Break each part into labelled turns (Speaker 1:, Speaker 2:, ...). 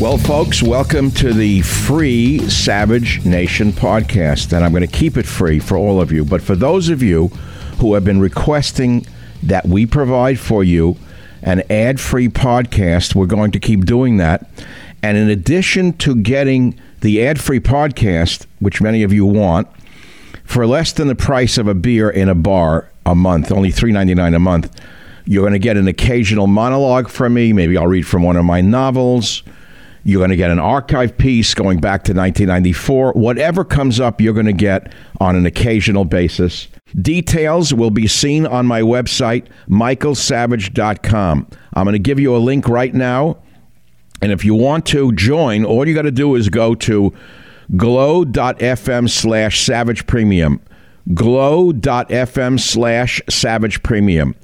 Speaker 1: Well, folks, welcome to the free Savage Nation podcast. And I'm going to keep it free for all of you. But for those of you who have been requesting that we provide for you an ad free podcast, we're going to keep doing that. And in addition to getting the ad free podcast, which many of you want, for less than the price of a beer in a bar a month, only $3.99 a month, you're going to get an occasional monologue from me. Maybe I'll read from one of my novels. You're going to get an archive piece going back to 1994. Whatever comes up, you're going to get on an occasional basis. Details will be seen on my website, michaelsavage.com. I'm going to give you a link right now. And if you want to join, all you got to do is go to glow.fm slash savage premium. Glow.fm slash savage premium.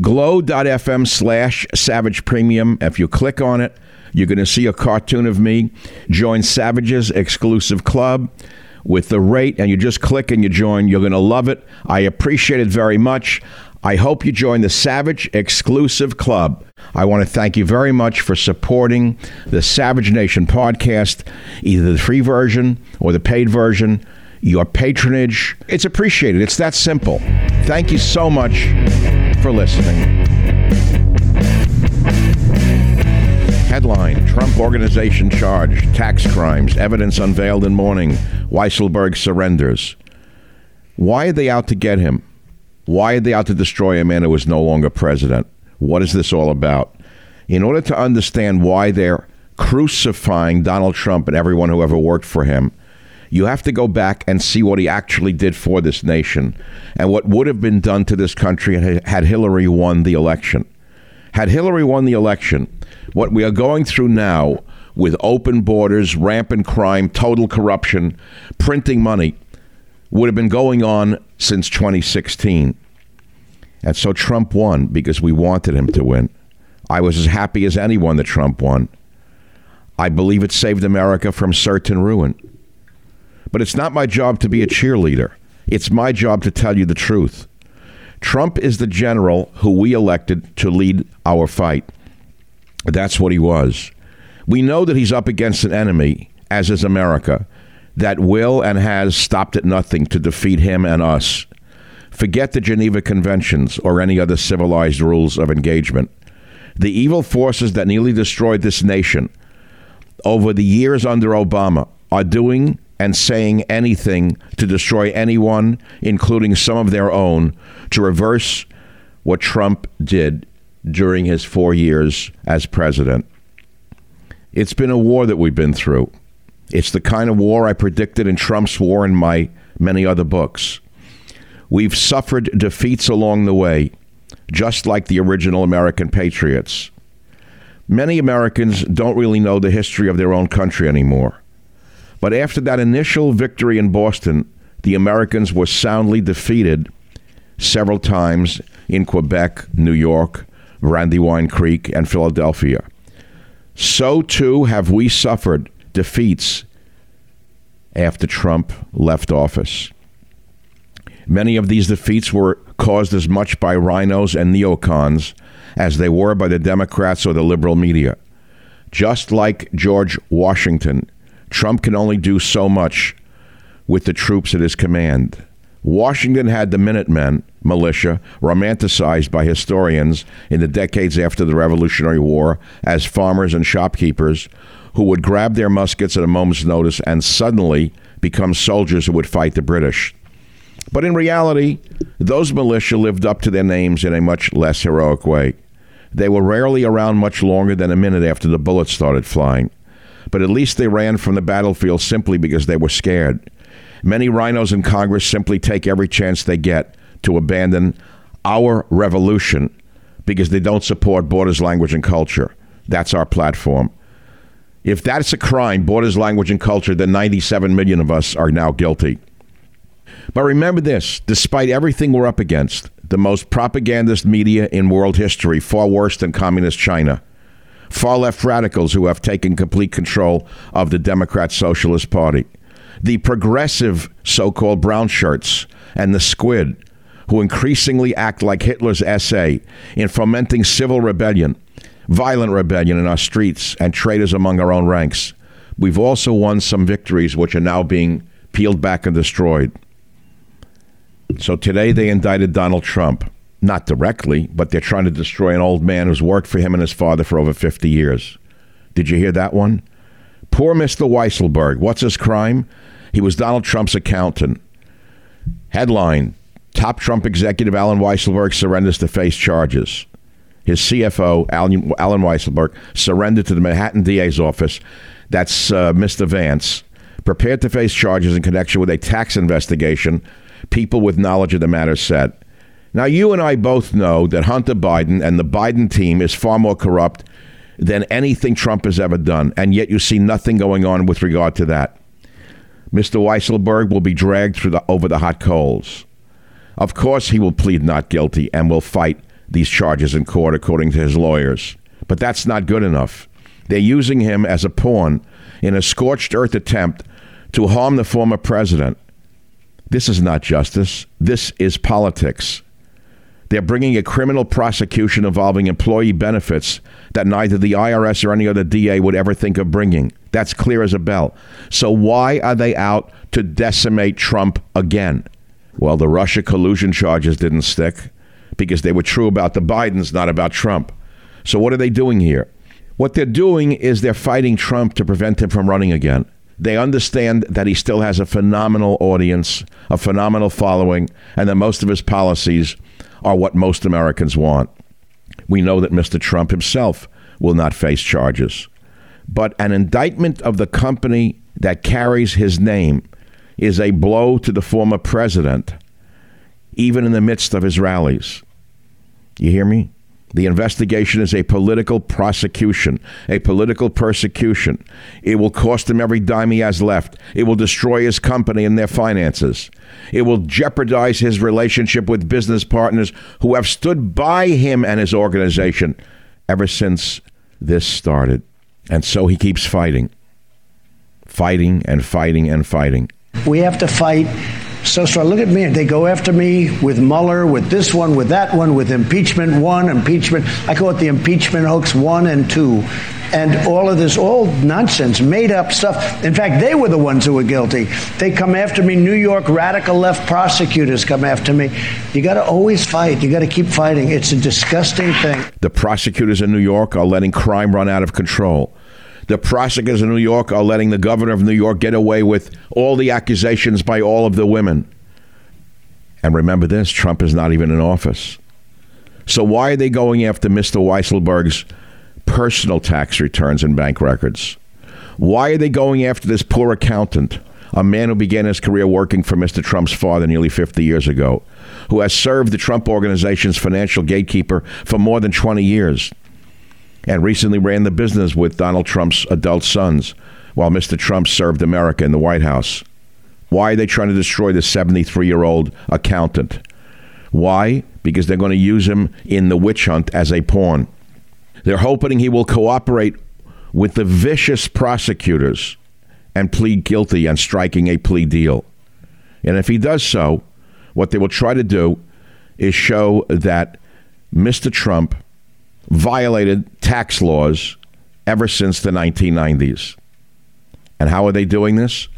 Speaker 1: Glow.fm slash savage premium. If you click on it, you're going to see a cartoon of me. Join Savage's exclusive club with the rate, and you just click and you join. You're going to love it. I appreciate it very much. I hope you join the Savage Exclusive Club. I want to thank you very much for supporting the Savage Nation podcast, either the free version or the paid version. Your patronage, it's appreciated. It's that simple. Thank you so much for listening. Headline Trump organization charged, tax crimes, evidence unveiled in morning. Weisselberg surrenders. Why are they out to get him? Why are they out to destroy a man who is no longer president? What is this all about? In order to understand why they're crucifying Donald Trump and everyone who ever worked for him, you have to go back and see what he actually did for this nation and what would have been done to this country had Hillary won the election. Had Hillary won the election, what we are going through now with open borders, rampant crime, total corruption, printing money would have been going on since 2016. And so Trump won because we wanted him to win. I was as happy as anyone that Trump won. I believe it saved America from certain ruin. But it's not my job to be a cheerleader. It's my job to tell you the truth. Trump is the general who we elected to lead our fight. That's what he was. We know that he's up against an enemy, as is America, that will and has stopped at nothing to defeat him and us. Forget the Geneva Conventions or any other civilized rules of engagement. The evil forces that nearly destroyed this nation over the years under Obama are doing and saying anything to destroy anyone, including some of their own, to reverse what Trump did during his four years as president. It's been a war that we've been through. It's the kind of war I predicted in Trump's war and my many other books. We've suffered defeats along the way, just like the original American patriots. Many Americans don't really know the history of their own country anymore. But after that initial victory in Boston, the Americans were soundly defeated several times in Quebec, New York, Brandywine Creek, and Philadelphia. So too have we suffered defeats after Trump left office. Many of these defeats were caused as much by RINOs and neocons as they were by the Democrats or the liberal media. Just like George Washington, Trump can only do so much with the troops at his command. Washington had the Minutemen militia, romanticized by historians in the decades after the Revolutionary War as farmers and shopkeepers who would grab their muskets at a moment's notice and suddenly become soldiers who would fight the British. But in reality, those militia lived up to their names in a much less heroic way. They were rarely around much longer than a minute after the bullets started flying. But at least they ran from the battlefield simply because they were scared. Many RINOs in Congress simply take every chance they get to abandon our revolution because they don't support borders, language, and culture. That's our platform. If that's a crime, borders, language, and culture, then 97 million of us are now guilty. But remember this despite everything we're up against, the most propagandist media in world history, far worse than communist China, far left radicals who have taken complete control of the Democrat Socialist Party, the progressive so called brown shirts, and the squid, who increasingly act like Hitler's SA in fomenting civil rebellion, violent rebellion in our streets, and traitors among our own ranks. We've also won some victories which are now being peeled back and destroyed. So today they indicted Donald Trump. Not directly, but they're trying to destroy an old man who's worked for him and his father for over 50 years. Did you hear that one? Poor Mr. Weisselberg. What's his crime? He was Donald Trump's accountant. Headline Top Trump executive Allen Weisselberg surrenders to face charges. His CFO, Allen, Weisselberg, surrendered to the Manhattan DA's office. That's uh, Mr. Vance, prepared to face charges in connection with a tax investigation people with knowledge of the matter said. Now, you and I both know that Hunter Biden and the Biden team is far more corrupt than anything Trump has ever done, and yet you see nothing going on with regard to that. Mr. Weisselberg will be dragged through the, over the hot coals. Of course, he will plead not guilty and will fight these charges in court, according to his lawyers. But that's not good enough. They're using him as a pawn in a scorched earth attempt to harm the former president. This is not justice. This is politics. They're bringing a criminal prosecution involving employee benefits that neither the IRS or any other DA would ever think of bringing. That's clear as a bell. So, why are they out to decimate Trump again? Well, the Russia collusion charges didn't stick because they were true about the Bidens, not about Trump. So, what are they doing here? What they're doing is they're fighting Trump to prevent him from running again. They understand that he still has a phenomenal audience, a phenomenal following, and that most of his policies are what most Americans want. We know that Mr. Trump himself will not face charges. But an indictment of the company that carries his name is a blow to the former president, even in the midst of his rallies. You hear me? The investigation is a political prosecution, a political persecution. It will cost him every dime he has left. It will destroy his company and their finances. It will jeopardize his relationship with business partners who have stood by him and his organization ever since this started. And so he keeps fighting, fighting and fighting and fighting.
Speaker 2: We have to fight so strong. Look at me. They go after me with Mueller, with this one, with that one, with impeachment one, impeachment. I call it the impeachment hoax one and two. And all of this, all nonsense, made up stuff. In fact, they were the ones who were guilty. They come after me. New York radical left prosecutors come after me. You got to always fight. You got to keep fighting. It's a disgusting thing.
Speaker 1: The prosecutors in New York are letting crime run out of control. The prosecutors in New York are letting the governor of New York get away with all the accusations by all of the women. And remember this Trump is not even in office. So why are they going after Mr. Weisselberg's personal tax returns and bank records? Why are they going after this poor accountant, a man who began his career working for Mr. Trump's father nearly 50 years ago, who has served the Trump organization's financial gatekeeper for more than 20 years, and recently ran the business with Donald Trump's adult sons while Mr. Trump served America in the White House? Why are they trying to destroy the 73 year old accountant? Why? Because they're going to use him in the witch hunt as a pawn. They're hoping he will cooperate with the vicious prosecutors and plead guilty and striking a plea deal. And if he does so, what they will try to do is show that Mr. Trump violated tax laws ever since the 1990s. And how are they doing this?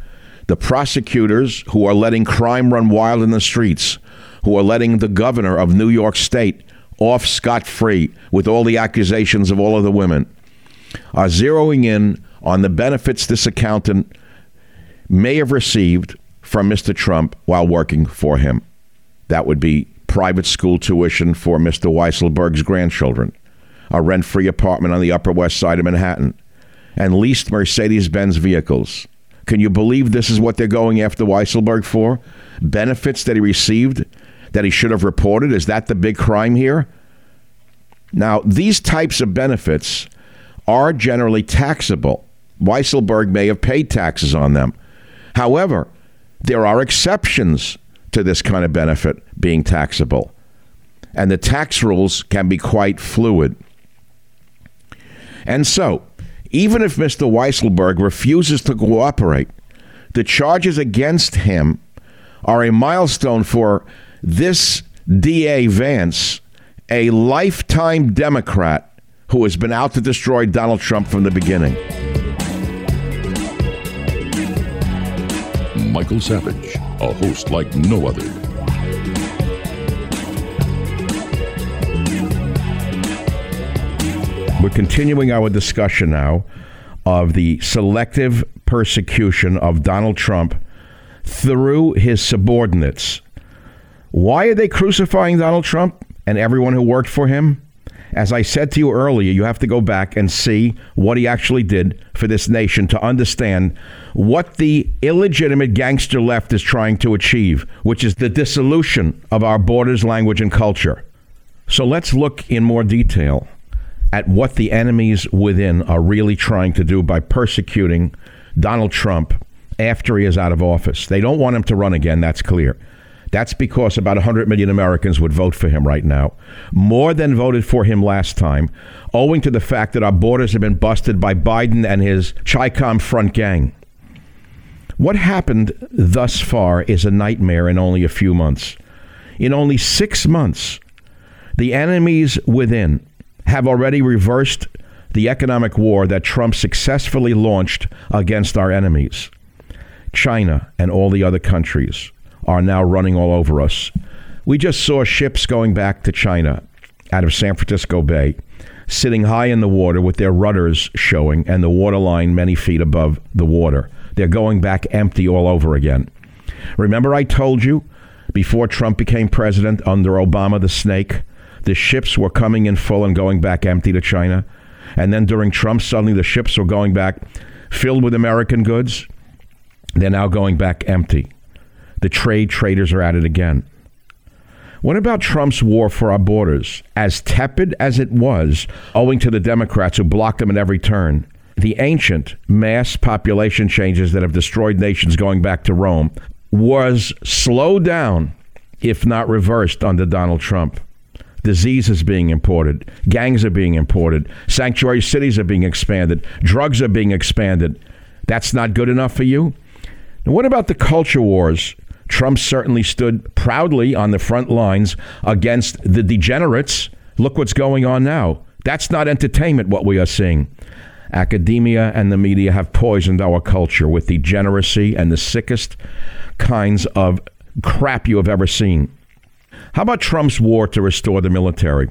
Speaker 1: The prosecutors who are letting crime run wild in the streets, who are letting the governor of New York State off scot free with all the accusations of all of the women, are zeroing in on the benefits this accountant may have received from Mr. Trump while working for him. That would be private school tuition for Mr. Weisselberg's grandchildren, a rent free apartment on the Upper West Side of Manhattan, and leased Mercedes Benz vehicles. Can you believe this is what they're going after Weisselberg for? Benefits that he received that he should have reported? Is that the big crime here? Now, these types of benefits are generally taxable. Weisselberg may have paid taxes on them. However, there are exceptions to this kind of benefit being taxable, and the tax rules can be quite fluid. And so, even if Mr. Weisselberg refuses to cooperate, the charges against him are a milestone for this DA Vance, a lifetime Democrat who has been out to destroy Donald Trump from the beginning.
Speaker 3: Michael Savage, a host like no other.
Speaker 1: We're continuing our discussion now of the selective persecution of Donald Trump through his subordinates. Why are they crucifying Donald Trump and everyone who worked for him? As I said to you earlier, you have to go back and see what he actually did for this nation to understand what the illegitimate gangster left is trying to achieve, which is the dissolution of our borders, language, and culture. So let's look in more detail at what the enemies within are really trying to do by persecuting Donald Trump after he is out of office. They don't want him to run again, that's clear. That's because about 100 million Americans would vote for him right now, more than voted for him last time, owing to the fact that our borders have been busted by Biden and his Chi-Com front gang. What happened thus far is a nightmare in only a few months. In only six months, the enemies within have already reversed the economic war that Trump successfully launched against our enemies. China and all the other countries are now running all over us. We just saw ships going back to China out of San Francisco Bay, sitting high in the water with their rudders showing and the waterline many feet above the water. They're going back empty all over again. Remember, I told you before Trump became president under Obama the snake, the ships were coming in full and going back empty to China. And then during Trump, suddenly the ships were going back filled with American goods. They're now going back empty. The trade traders are at it again. What about Trump's war for our borders? As tepid as it was, owing to the Democrats who blocked them at every turn, the ancient mass population changes that have destroyed nations going back to Rome was slowed down, if not reversed, under Donald Trump. Disease is being imported, gangs are being imported, sanctuary cities are being expanded, drugs are being expanded. That's not good enough for you? Now, what about the culture wars Trump certainly stood proudly on the front lines against the degenerates. Look what's going on now. That's not entertainment, what we are seeing. Academia and the media have poisoned our culture with degeneracy and the sickest kinds of crap you have ever seen. How about Trump's war to restore the military?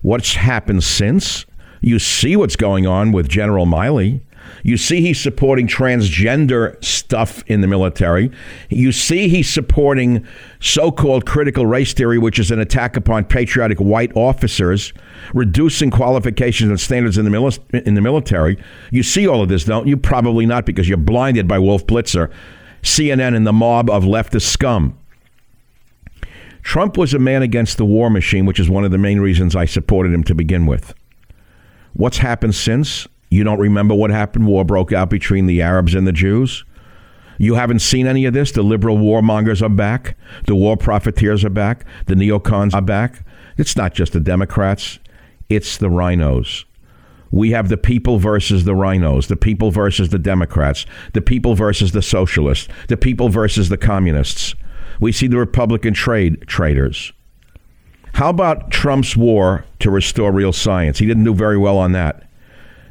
Speaker 1: What's happened since? You see what's going on with General Milley. You see he's supporting transgender stuff in the military. You see he's supporting so called critical race theory, which is an attack upon patriotic white officers, reducing qualifications and standards in the, mili- in the military. You see all of this, don't you? Probably not because you're blinded by Wolf Blitzer, CNN, and the mob of leftist scum. Trump was a man against the war machine, which is one of the main reasons I supported him to begin with. What's happened since? You don't remember what happened? War broke out between the Arabs and the Jews. You haven't seen any of this? The liberal warmongers are back. The war profiteers are back. The neocons are back. It's not just the Democrats, it's the RINOs. We have the people versus the RINOs, the people versus the Democrats, the people versus the socialists, the people versus the communists. We see the Republican trade traitors. How about Trump's war to restore real science? He didn't do very well on that.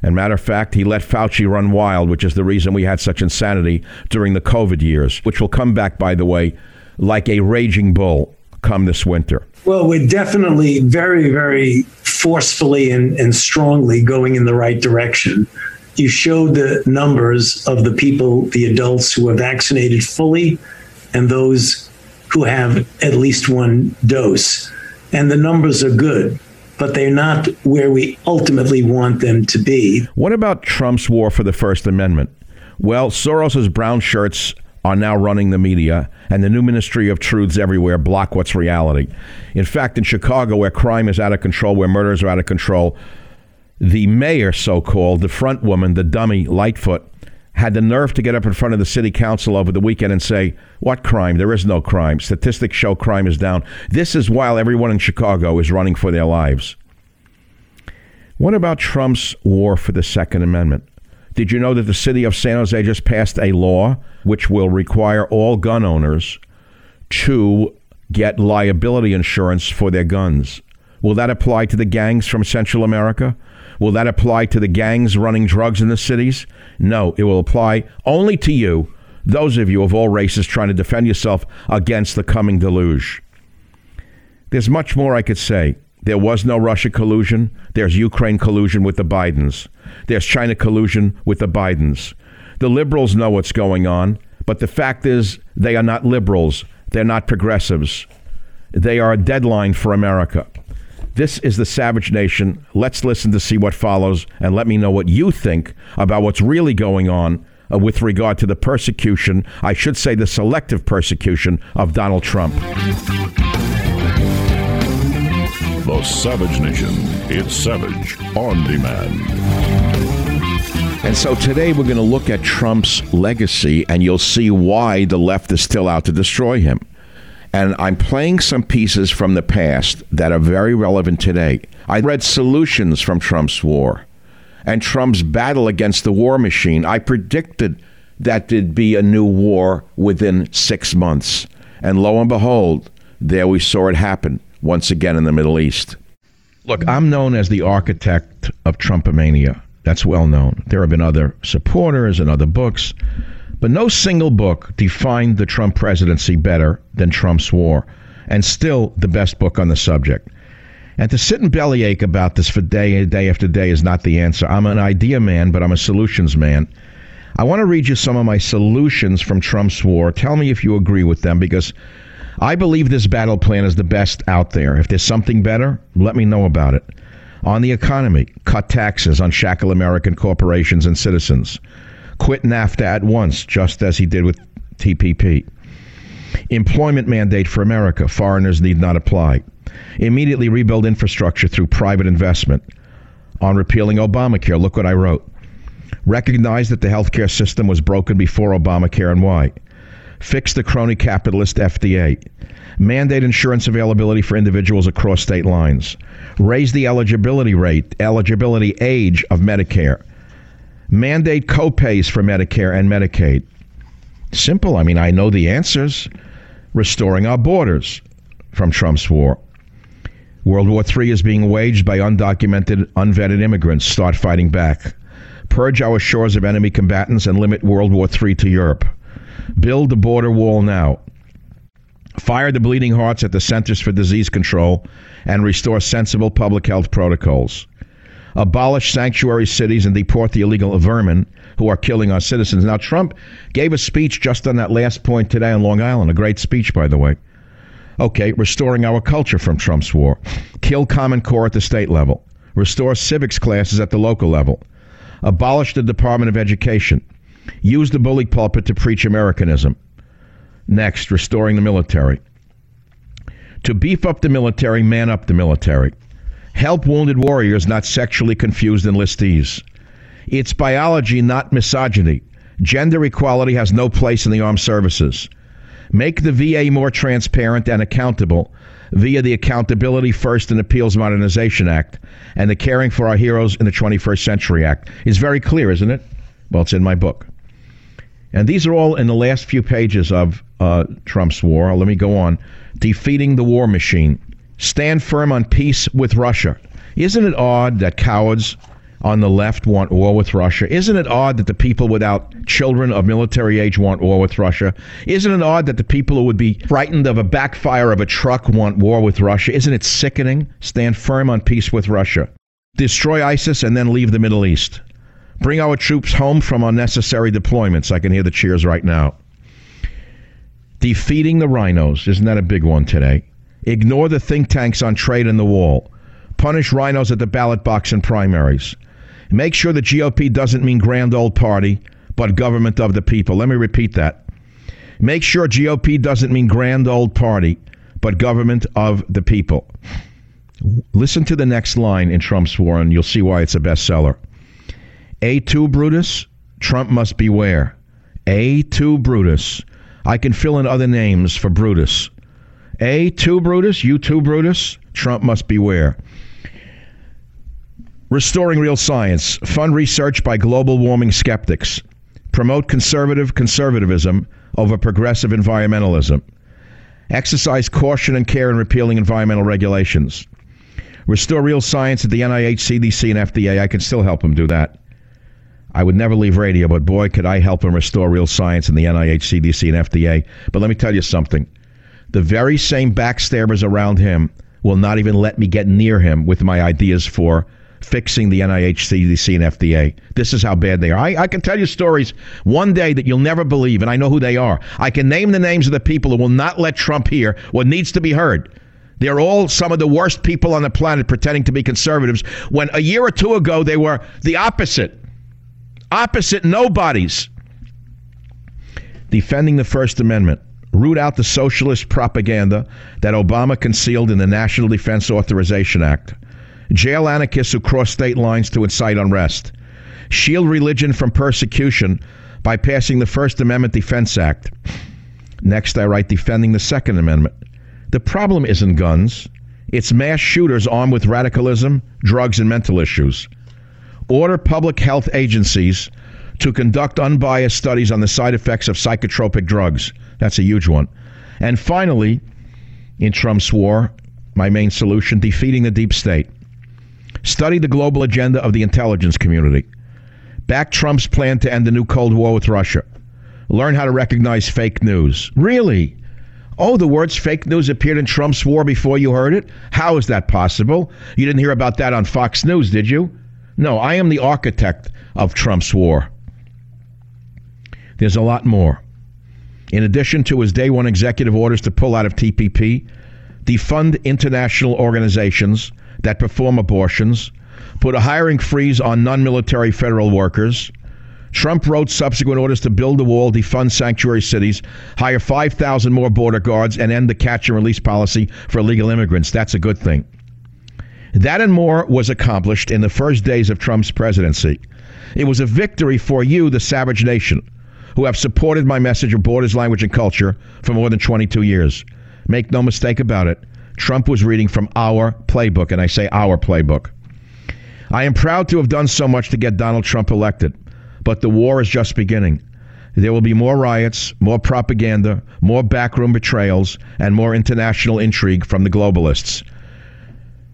Speaker 1: And matter of fact, he let Fauci run wild, which is the reason we had such insanity during the COVID years, which will come back, by the way, like a raging bull come this winter.
Speaker 4: Well, we're definitely very, very forcefully and, and strongly going in the right direction. You showed the numbers of the people, the adults who are vaccinated fully, and those who have at least one dose. And the numbers are good but they're not where we ultimately want them to be.
Speaker 1: What about Trump's war for the First Amendment? Well, Soros's brown shirts are now running the media, and the new Ministry of Truths everywhere block what's reality. In fact, in Chicago, where crime is out of control, where murders are out of control, the mayor, so called, the front woman, the dummy Lightfoot, had the nerve to get up in front of the city council over the weekend and say, What crime? There is no crime. Statistics show crime is down. This is while everyone in Chicago is running for their lives. What about Trump's war for the Second Amendment? Did you know that the city of San Jose just passed a law which will require all gun owners to get liability insurance for their guns? Will that apply to the gangs from Central America? Will that apply to the gangs running drugs in the cities? No, it will apply only to you, those of you of all races trying to defend yourself against the coming deluge. There's much more I could say. There was no Russia collusion. There's Ukraine collusion with the Bidens. There's China collusion with the Bidens. The liberals know what's going on, but the fact is they are not liberals. They're not progressives. They are a deadline for America. This is the Savage Nation. Let's listen to see what follows and let me know what you think about what's really going on uh, with regard to the persecution, I should say the selective persecution of Donald Trump.
Speaker 3: The Savage Nation. It's Savage on demand.
Speaker 1: And so today we're going to look at Trump's legacy, and you'll see why the left is still out to destroy him. And I'm playing some pieces from the past that are very relevant today. I read Solutions from Trump's war and Trump's battle against the war machine. I predicted that there'd be a new war within six months. And lo and behold, there we saw it happen once again in the Middle East. Look, I'm known as the architect of Trumpomania. That's well known. There have been other supporters and other books. But no single book defined the Trump presidency better than Trump's war, and still the best book on the subject. And to sit and bellyache about this for day day after day is not the answer. I'm an idea man, but I'm a solutions man. I want to read you some of my solutions from Trump's war. Tell me if you agree with them because I believe this battle plan is the best out there. If there's something better, let me know about it. On the economy, cut taxes on shackle American corporations and citizens quit NAFTA at once, just as he did with TPP. Employment mandate for America. Foreigners need not apply. Immediately rebuild infrastructure through private investment. On repealing Obamacare, look what I wrote. Recognize that the healthcare system was broken before Obamacare and why. Fix the crony capitalist FDA. Mandate insurance availability for individuals across state lines. Raise the eligibility rate, eligibility age of Medicare mandate copays for Medicare and Medicaid? Simple. I mean, I know the answers. Restoring our borders from Trump's war. World War III is being waged by undocumented, unvetted immigrants. Start fighting back. Purge our shores of enemy combatants and limit World War III to Europe. Build the border wall now. Fire the bleeding hearts at the Centers for Disease Control and restore sensible public health protocols abolish sanctuary cities and deport the illegal vermin who are killing our citizens. Now, Trump gave a speech just on that last point today on Long Island, a great speech, by the way. Okay, restoring our culture from Trump's war. Kill Common Core at the state level. Restore civics classes at the local level. Abolish the Department of Education. Use the bully pulpit to preach Americanism. Next, restoring the military. To beef up the military, man up the military. Help wounded warriors, not sexually confused enlistees. It's biology, not misogyny. Gender equality has no place in the armed services. Make the VA more transparent and accountable via the Accountability First and Appeals Modernization Act and the Caring for Our Heroes in the 21st Century Act. Is very clear, isn't it? Well, it's in my book. And these are all in the last few pages of uh, Trump's war. Let me go on. Defeating the war machine. Stand firm on peace with Russia. Isn't it odd that cowards on the left want war with Russia? Isn't it odd that the people without children of military age want war with Russia? Isn't it odd that the people who would be frightened of a backfire of a truck want war with Russia? Isn't it sickening? Stand firm on peace with Russia. Destroy ISIS and then leave the Middle East. Bring our troops home from unnecessary deployments. I can hear the cheers right now. Defeating the RINOs. Isn't that a big one today? Ignore the think tanks on trade and the wall. Punish RINOs at the ballot box and primaries. Make sure the GOP doesn't mean grand old party, but government of the people. Let me repeat that. Make sure GOP doesn't mean grand old party, but government of the people. Listen to the next line in Trump's war, and you'll see why it's a bestseller. Et tu Brutus, Trump must beware. Et tu Brutus. I can fill in other names for Brutus. Et tu Brutus, you too Brutus, Trump must beware. Restoring real science. Fund research by global warming skeptics. Promote conservative conservatism over progressive environmentalism. Exercise caution and care in repealing environmental regulations. Restore real science at the NIH, CDC, and FDA. I can still help them do that. I would never leave radio, but boy, could I help him restore real science in the NIH, CDC, and FDA. But let me tell you something. The very same backstabbers around him will not even let me get near him with my ideas for fixing the NIH, CDC, and FDA. This is how bad they are. I, I, can tell you stories one day that you'll never believe, and I know who they are. I can name the names of the people who will not let Trump hear what needs to be heard. They're all some of the worst people on the planet pretending to be conservatives when a year or two ago they were the opposite opposite nobodies. Defending the First Amendment. Root out the socialist propaganda that Obama concealed in the National Defense Authorization Act. Jail anarchists who cross state lines to incite unrest. Shield religion from persecution by passing the First Amendment Defense Act. Next, I write defending the Second Amendment. The problem isn't guns, it's mass shooters armed with radicalism, drugs, and mental issues order public health agencies to conduct unbiased studies on the side effects of psychotropic drugs. That's a huge one. And finally, in Trump's war, my main solution defeating the deep state. Study the global agenda of the intelligence community. Back Trump's plan to end the new Cold War with Russia. Learn how to recognize fake news. Really? Oh, the words fake news appeared in Trump's war before you heard it? How is that possible? You didn't hear about that on Fox News, did you? No, I am the architect of Trump's war. There's a lot more. In addition to his day one executive orders to pull out of TPP, defund international organizations that perform abortions, put a hiring freeze on non military federal workers. Trump wrote subsequent orders to build the wall, defund sanctuary cities, hire 5,000 more border guards, and end the catch and release policy for illegal immigrants. That's a good thing. That and more was accomplished in the first days of Trump's presidency. It was a victory for you, the savage nation, who have supported my message of borders, language, and culture for more than 22 years. Make no mistake about it, Trump was reading from our playbook, and I say our playbook. I am proud to have done so much to get Donald Trump elected, but the war is just beginning. There will be more riots, more propaganda, more backroom betrayals, and more international intrigue from the globalists.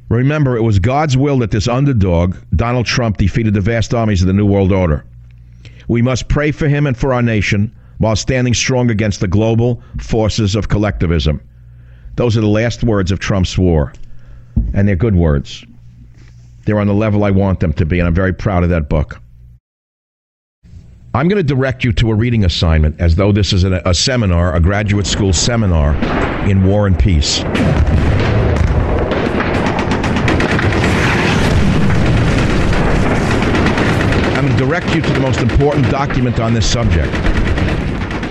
Speaker 1: Remember, it was God's will that this underdog, Donald Trump, defeated the vast armies of the New World Order. We must pray for him and for our nation while standing strong against the global forces of collectivism. Those are the last words of Trump's war. And they're good words. They're on the level I want them to be, and I'm very proud of that book. I'm going to direct you to a reading assignment as though this is a, a seminar, a graduate school seminar in war and peace. To direct you to the most important document on this subject,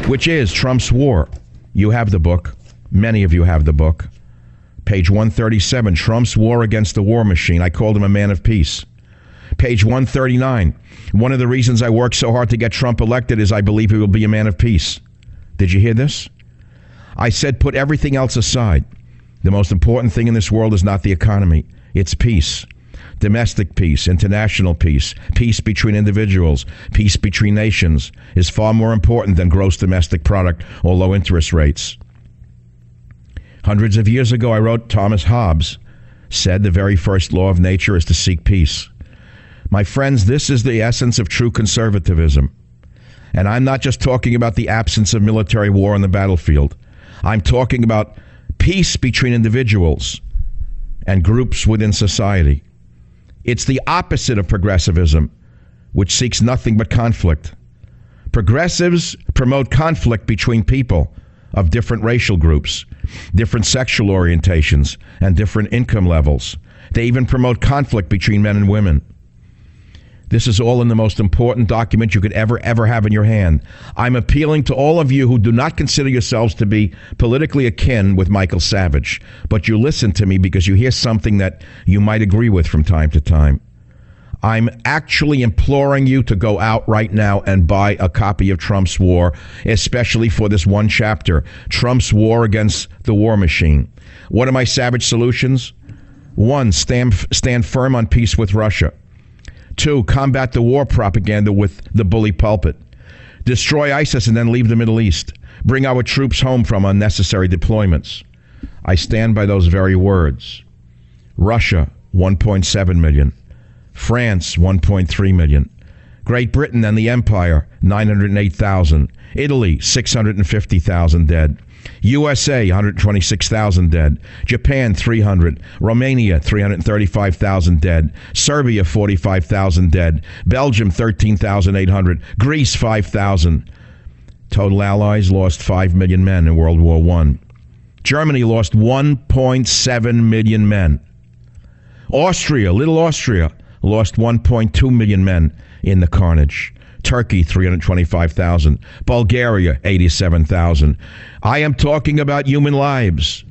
Speaker 1: which is Trump's War. You have the book. Many of you have the book. Page 137 Trump's War Against the War Machine. I called him a man of peace. Page 139 One of the reasons I work so hard to get Trump elected is I believe he will be a man of peace. Did you hear this? I said, put everything else aside. The most important thing in this world is not the economy, it's peace. Domestic peace, international peace, peace between individuals, peace between nations is far more important than gross domestic product or low interest rates. Hundreds of years ago, I wrote Thomas Hobbes said the very first law of nature is to seek peace. My friends, this is the essence of true conservatism. And I'm not just talking about the absence of military war on the battlefield. I'm talking about peace between individuals and groups within society. It's the opposite of progressivism, which seeks nothing but conflict. Progressives promote conflict between people of different racial groups, different sexual orientations, and different income levels. They even promote conflict between men and women. This is all in the most important document you could ever, ever have in your hand. I'm appealing to all of you who do not consider yourselves to be politically akin with Michael Savage, but you listen to me because you hear something that you might agree with from time to time. I'm actually imploring you to go out right now and buy a copy of Trump's War, especially for this one chapter Trump's War Against the War Machine. What are my savage solutions? One, stand, stand firm on peace with Russia. Two, combat the war propaganda with the bully pulpit. Destroy ISIS and then leave the Middle East. Bring our troops home from unnecessary deployments. I stand by those very words. Russia, 1.7 million. France 1.3 million. Great Britain and the Empire 908,000. Italy 650,000 dead. USA 126,000 dead. Japan 300. Romania 335,000 dead. Serbia 45,000 dead. Belgium 13,800. Greece 5,000. Total allies lost 5 million men in World War 1. Germany lost 1.7 million men. Austria, little Austria, lost 1.2 million men in the carnage. Turkey, 325,000. Bulgaria, 87,000. I am talking about human lives.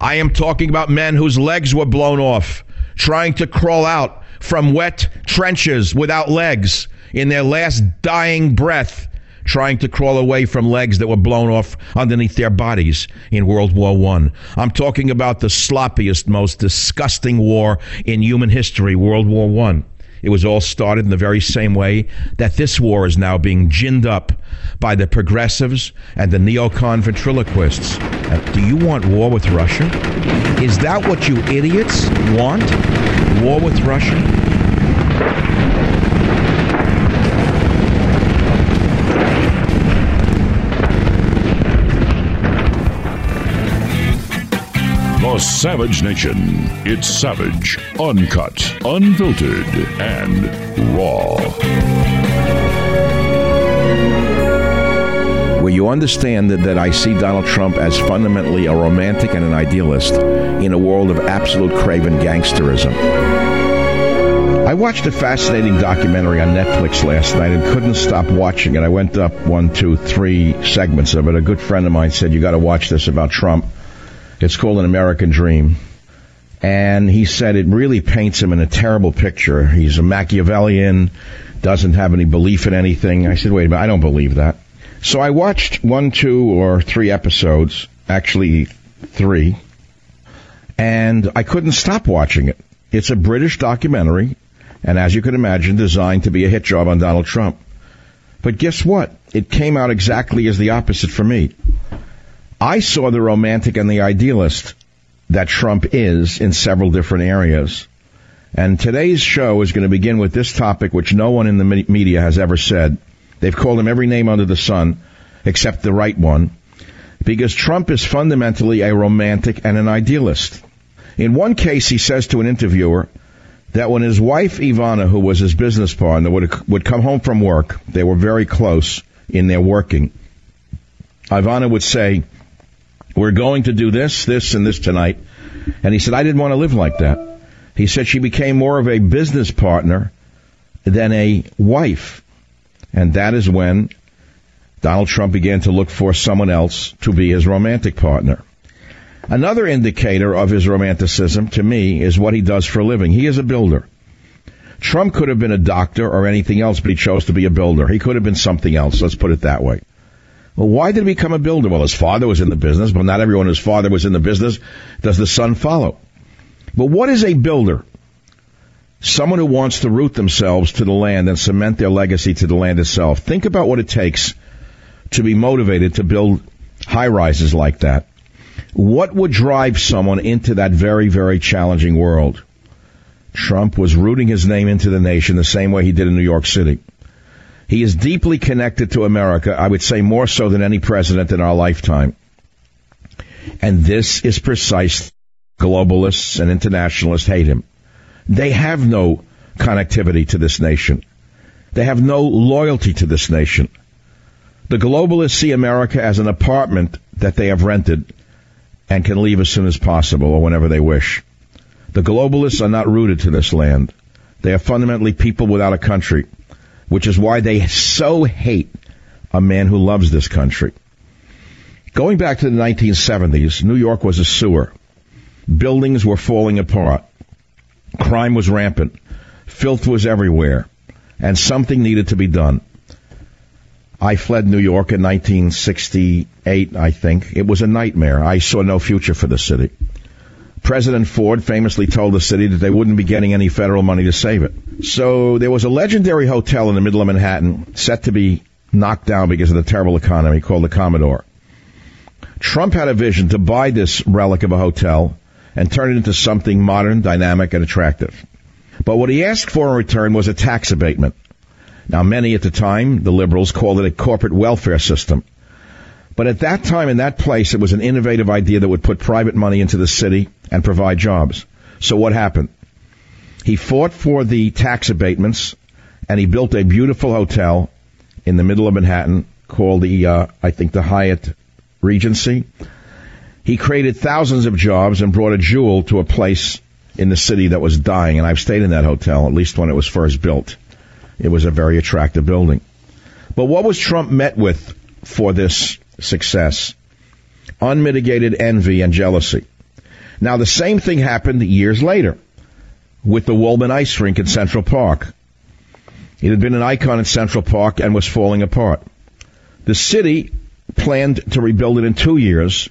Speaker 1: I am talking about men whose legs were blown off, trying to crawl out from wet trenches without legs in their last dying breath, trying to crawl away from legs that were blown off underneath their bodies in World War I. I'm talking about the sloppiest, most disgusting war in human history, World War I. It was all started in the very same way that this war is now being ginned up by the progressives and the neocon ventriloquists. Uh, do you want war with Russia? Is that what you idiots want? War with Russia?
Speaker 3: The Savage Nation. It's savage, uncut, unfiltered, and raw.
Speaker 1: Where you understand that, that I see Donald Trump as fundamentally a romantic and an idealist in a world of absolute craven gangsterism. I watched a fascinating documentary on Netflix last night and couldn't stop watching it. I went up one, two, three segments of it. A good friend of mine said, You got to watch this about Trump. It's called An American Dream. And he said it really paints him in a terrible picture. He's a Machiavellian, doesn't have any belief in anything. I said, wait a minute, I don't believe that. So I watched one, two, or three episodes, actually three, and I couldn't stop watching it. It's a British documentary, and as you can imagine, designed to be a hit job on Donald Trump. But guess what? It came out exactly as the opposite for me. I saw the romantic and the idealist that Trump is in several different areas. And today's show is going to begin with this topic, which no one in the media has ever said. They've called him every name under the sun, except the right one, because Trump is fundamentally a romantic and an idealist. In one case, he says to an interviewer that when his wife Ivana, who was his business partner, would would come home from work, they were very close in their working. Ivana would say, "We're going to do this, this, and this tonight," and he said, "I didn't want to live like that." He said she became more of a business partner than a wife, and that is when Donald Trump began to look for someone else to be his romantic partner. Another indicator of his romanticism to me is what he does for a living. He is a builder. Trump could have been a doctor or anything else, but he chose to be a builder. He could have been something else. Let's put it that way. Well, why did he become a builder? Well, his father was in the business, but not everyone whose father was in the business does the son follow. But what is a builder? Someone who wants to root themselves to the land and cement their legacy to the land itself. Think about what it takes to be motivated to build high rises like that. What would drive someone into that very, very challenging world? Trump was rooting his name into the nation the same way he did in New York City. He is deeply connected to America, I would say more so than any president in our lifetime. And this is precise. Globalists and internationalists hate him. They have no connectivity to this nation. They have no loyalty to this nation. The globalists see America as an apartment that they have rented and can leave as soon as possible or whenever they wish. The globalists are not rooted to this land. They are fundamentally people without a country, which is why they so hate a man who loves this country. Going back to the 1970s, New York was a sewer. Buildings were falling apart. Crime was rampant. Filth was everywhere. And something needed to be done. I fled New York in 1968, I think. It was a nightmare. I saw no future for the city. President Ford famously told the city that they wouldn't be getting any federal money to save it. So there was a legendary hotel in the middle of Manhattan set to be knocked down because of the terrible economy called the Commodore. Trump had a vision to buy this relic of a hotel and turn it into something modern, dynamic, and attractive. But what he asked for in return was a tax abatement. Now, many at the time, the liberals, called it a corporate welfare system. But at that time, in that place, it was an innovative idea that would put private money into the city and provide jobs. So what happened? He fought for the tax abatements, and he built a beautiful hotel in the middle of Manhattan called the, uh, I think, the Hyatt Regency. He created thousands of jobs and brought a jewel to a place in the city that was dying. And I've stayed in that hotel, at least when it was first built. It was a very attractive building. But what was Trump met with for this success? Unmitigated envy and jealousy. Now the same thing happened years later with the Wollman Ice Rink in Central Park. It had been an icon in Central Park and was falling apart. The city planned to rebuild it in two years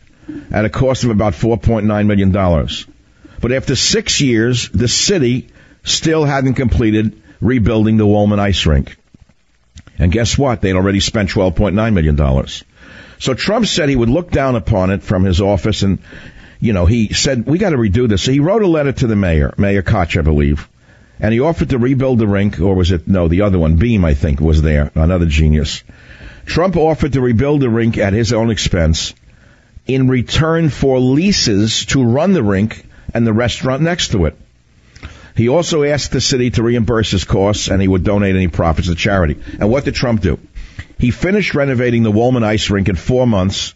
Speaker 1: at a cost of about $4.9 million. But after six years, the city still hadn't completed rebuilding the Wollman Ice Rink. And guess what? They'd already spent $12.9 million. So Trump said he would look down upon it from his office and, you know, he said, we got to redo this. So he wrote a letter to the mayor, Mayor Koch, I believe, and he offered to rebuild the rink, or was it, no, the other one, Beame, I think, was there, another genius. Trump offered to rebuild the rink at his own expense in return for leases to run the rink and the restaurant next to it. He also asked the city to reimburse his costs and he would donate any profits to charity. And what did Trump do? He finished renovating the Wollman Ice Rink in four months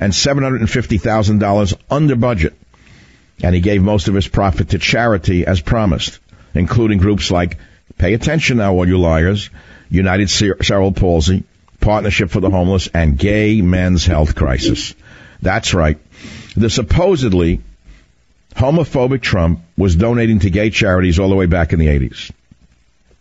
Speaker 1: and $750,000 under budget. And he gave most of his profit to charity as promised, including groups like Pay Attention Now, All You Liars, United Cerebral Palsy, Partnership for the Homeless, and Gay Men's Health Crisis. That's right. The supposedly homophobic Trump was donating to gay charities all the way back in the 80s.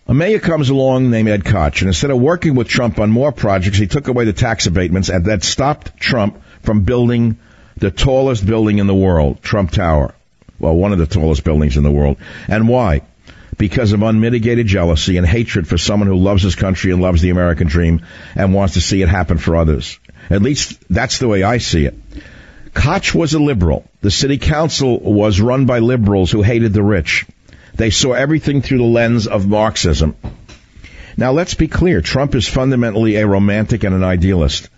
Speaker 1: A mayor comes along named Ed Koch, and instead of working with Trump on more projects, he took away the tax abatements, and that stopped Trump from building the tallest building in the world, Trump Tower. Well, one of the tallest buildings in the world. And why? Because of unmitigated jealousy and hatred for someone who loves his country and loves the American dream and wants to see it happen for others. At least that's the way I see it. Koch was a liberal. The city council was run by liberals who hated the rich. They saw everything through the lens of Marxism. Now let's be clear. Trump is fundamentally a romantic and an idealist.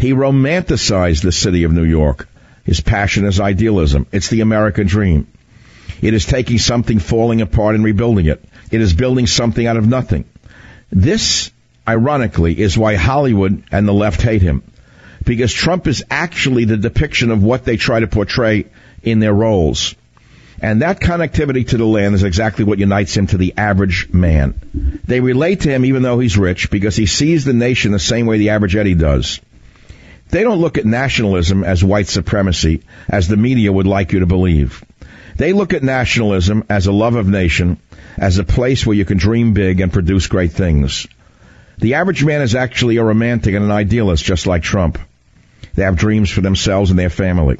Speaker 1: He romanticized the city of New York. His passion is idealism. It's the American dream. It is taking something falling apart and rebuilding it. It is building something out of nothing. This, ironically, is why Hollywood and the left hate him. Because Trump is actually the depiction of what they try to portray in their roles. And that connectivity to the land is exactly what unites him to the average man. They relate to him even though he's rich because he sees the nation the same way the average Eddie does. They don't look at nationalism as white supremacy, as the media would like you to believe. They look at nationalism as a love of nation, as a place where you can dream big and produce great things. The average man is actually a romantic and an idealist, just like Trump. They have dreams for themselves and their family.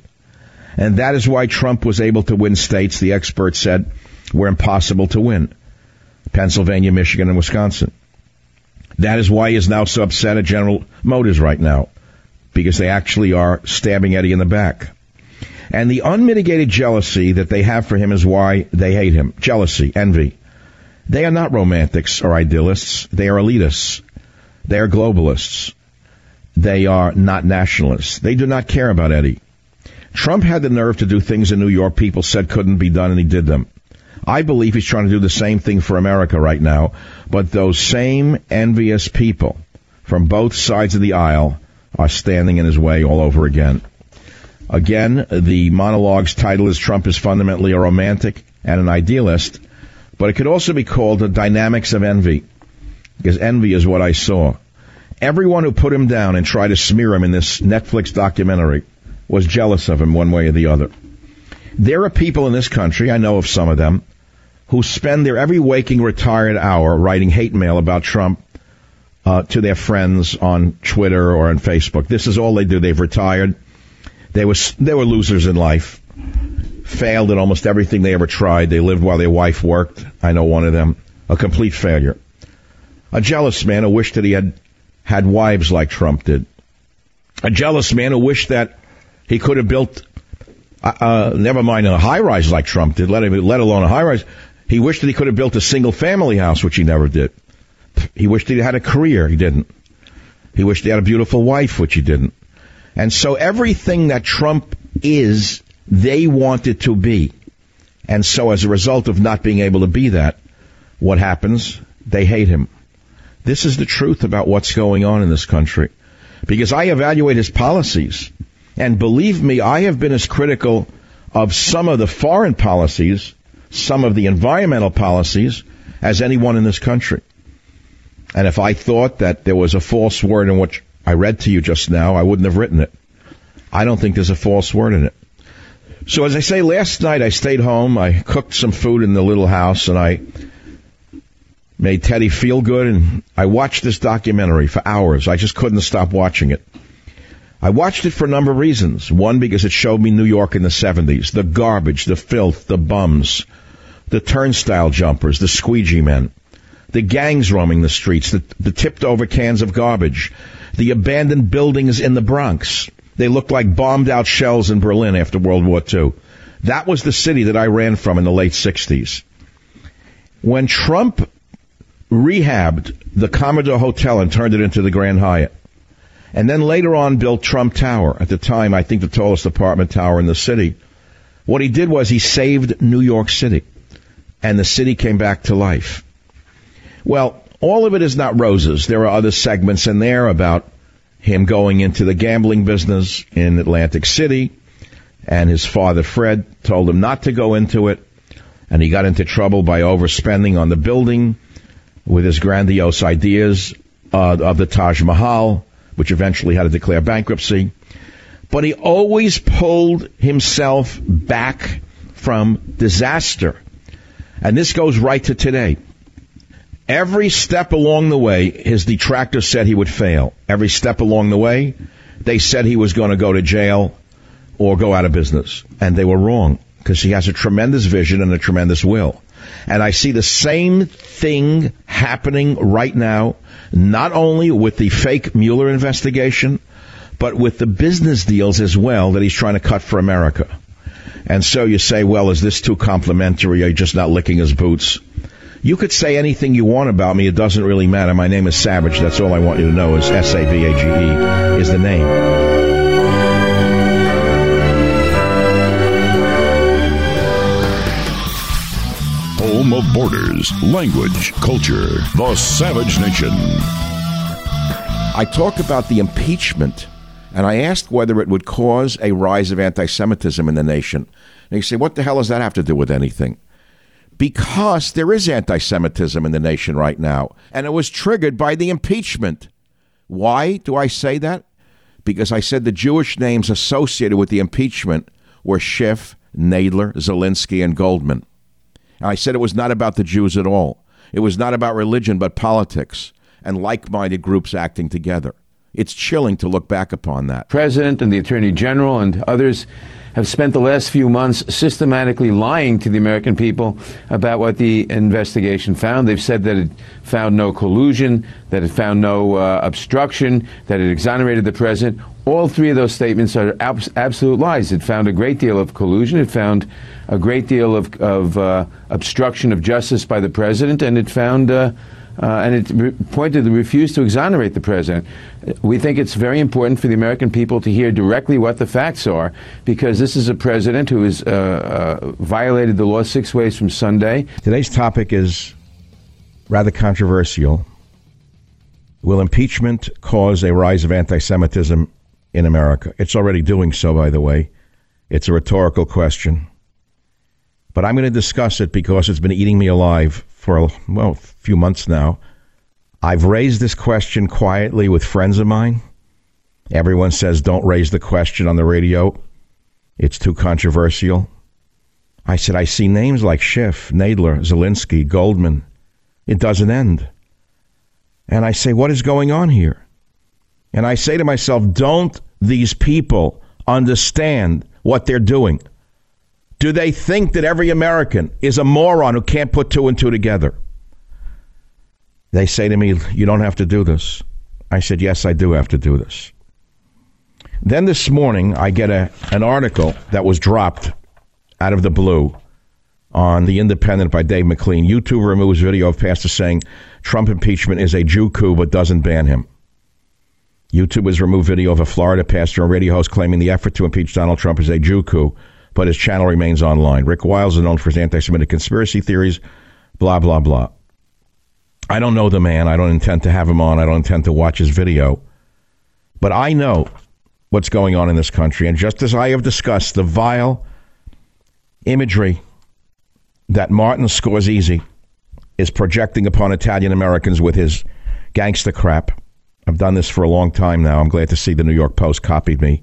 Speaker 1: And that is why Trump was able to win states the experts said were impossible to win. Pennsylvania, Michigan, and Wisconsin. That is why he is now so upset at General Motors right now because they actually are stabbing Eddie in the back. And the unmitigated jealousy that they have for him is why they hate him. Jealousy, envy. They are not romantics or idealists. They are elitists. They are globalists. They are not nationalists. They do not care about Eddie. Trump had the nerve to do things in New York people said couldn't be done and he did them. I believe he's trying to do the same thing for America right now, but those same envious people from both sides of the aisle are standing in his way all over again. Again, the monologue's title is Trump is fundamentally a romantic and an idealist, but it could also be called the dynamics of envy, because envy is what I saw. Everyone who put him down and tried to smear him in this Netflix documentary was jealous of him one way or the other. There are people in this country, I know of some of them, who spend their every waking retired hour writing hate mail about Trump uh, to their friends on Twitter or on Facebook. This is all they do. They've retired. They were they were losers in life. Failed at almost everything they ever tried. They lived while their wife worked. I know one of them. A complete failure. A jealous man who wished that he had had wives like Trump did. A jealous man who wished that he could have built, uh, uh never mind a high rise like Trump did, let, let alone a high rise. He wished that he could have built a single family house, which he never did. He wished he had a career. He didn't. He wished he had a beautiful wife, which he didn't. And so everything that Trump is, they wanted to be. And so as a result of not being able to be that, what happens? They hate him. This is the truth about what's going on in this country. Because I evaluate his policies. And believe me, I have been as critical of some of the foreign policies, some of the environmental policies, as anyone in this country. And if I thought that there was a false word in what I read to you just now, I wouldn't have written it. I don't think there's a false word in it. So as I say, last night I stayed home. I cooked some food in the little house and I made Teddy feel good and I watched this documentary for hours. I just couldn't stop watching it. I watched it for a number of reasons. One, because it showed me New York in the 70s. The garbage, the filth, the bums, the turnstile jumpers, the squeegee men the gangs roaming the streets, the, the tipped over cans of garbage, the abandoned buildings in the Bronx. They looked like bombed out shells in Berlin after World War II. That was the city that I ran from in the late 60s. When Trump rehabbed the Commodore Hotel and turned it into the Grand Hyatt, and then later on built Trump Tower, at the time, I think the tallest apartment tower in the city, what he did was he saved New York City, and the city came back to life. Well, all of it is not roses. There are other segments in there about him going into the gambling business in Atlantic City, and his father Fred told him not to go into it, and he got into trouble by overspending on the building with his grandiose ideas uh, of the Taj Mahal, which eventually had to declare bankruptcy. But he always pulled himself back from disaster. And this goes right to today. Every step along the way, his detractors said he would fail. Every step along the way, they said he was going to go to jail or go out of business. And they were wrong because he has a tremendous vision and a tremendous will. And I see the same thing happening right now, not only with the fake Mueller investigation, but with the business deals as well that he's trying to cut for America. And so you say, well, is this too complimentary? Are you just not licking his boots? You could say anything you want about me. It doesn't really matter. My name is Savage. That's all I want you to know is S-A-V-A-G-E is the name.
Speaker 3: News, language, culture. The Savage Nation.
Speaker 1: I talk about the impeachment, and I asked whether it would cause a rise of anti Semitism in the nation. And you say, what the hell does that have to do with anything? Because there is anti Semitism in the nation right now, and it was triggered by the impeachment. Why do I say that? Because I said the Jewish names associated with the impeachment were Schiff, Nadler, Zelensky, and Goldman. I said it was not about the Jews at all. It was not about religion, but politics and like minded groups acting together. It's chilling to look back upon that.
Speaker 5: President and the Attorney General and others have spent the last few months systematically lying to the American people about what the investigation found. They've said that it found no collusion, that it found no uh, obstruction, that it exonerated the president. All three of those statements are ab- absolute lies. It found a great deal of collusion. It found a great deal of, of uh, obstruction of justice by the president, and it found. Uh, uh, and it re- pointed to refuse to exonerate the president. We think it's very important for the American people to hear directly what the facts are, because this is a president who has uh, uh, violated the law six ways from Sunday.
Speaker 1: Today's topic is rather controversial. Will impeachment cause a rise of anti Semitism in America? It's already doing so, by the way. It's a rhetorical question. But I'm going to discuss it because it's been eating me alive for, well, a few months now. I've raised this question quietly with friends of mine. Everyone says don't raise the question on the radio. It's too controversial. I said, I see names like Schiff, Nadler, Zelensky, Goldman. It doesn't end. And I say, what is going on here? And I say to myself, don't these people understand what they're doing? Do they think that every American is a moron who can't put two and two together? They say to me, You don't have to do this. I said, Yes, I do have to do this. Then this morning, I get a, an article that was dropped out of the blue on The Independent by Dave McLean. YouTube removes video of pastor saying Trump impeachment is a Jew coup but doesn't ban him. YouTube has removed video of a Florida pastor and radio host claiming the effort to impeach Donald Trump is a Jew coup, but his channel remains online. Rick Wiles is known for his anti Semitic conspiracy theories, blah, blah, blah. I don't know the man. I don't intend to have him on. I don't intend to watch his video. But I know what's going on in this country. And just as I have discussed the vile imagery that Martin Scorsese is projecting upon Italian Americans with his gangster crap. I've done this for a long time now. I'm glad to see the New York Post copied me.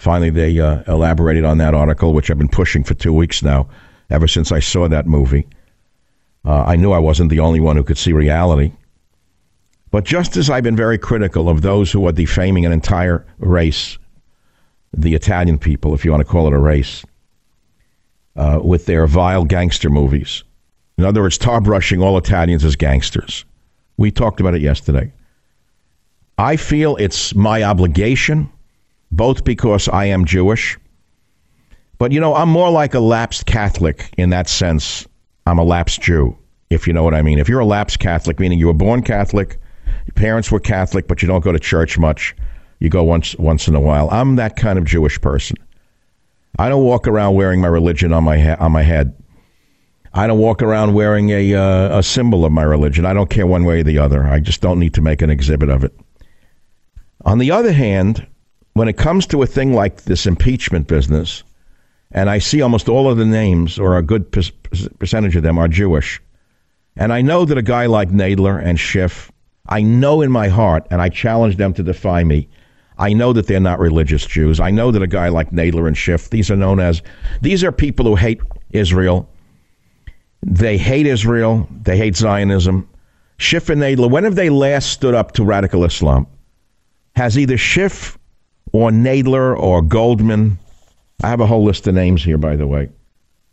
Speaker 1: Finally, they uh, elaborated on that article, which I've been pushing for two weeks now, ever since I saw that movie. Uh, I knew I wasn't the only one who could see reality. But just as I've been very critical of those who are defaming an entire race, the Italian people, if you want to call it a race, uh, with their vile gangster movies. In other words, tar brushing all Italians as gangsters. We talked about it yesterday. I feel it's my obligation, both because I am Jewish, but you know, I'm more like a lapsed Catholic in that sense. I'm a lapsed Jew, if you know what I mean. If you're a lapsed Catholic, meaning you were born Catholic, your parents were Catholic, but you don't go to church much, you go once once in a while. I'm that kind of Jewish person. I don't walk around wearing my religion on my on my head. I don't walk around wearing a uh, a symbol of my religion. I don't care one way or the other. I just don't need to make an exhibit of it. On the other hand, when it comes to a thing like this impeachment business, and I see almost all of the names, or a good per- percentage of them, are Jewish, and I know that a guy like Nadler and Schiff, I know in my heart, and I challenge them to defy me. I know that they're not religious Jews. I know that a guy like Nadler and Schiff, these are known as, these are people who hate Israel. They hate Israel. They hate Zionism. Schiff and Nadler, when have they last stood up to radical Islam? Has either Schiff or Nadler or Goldman, I have a whole list of names here, by the way,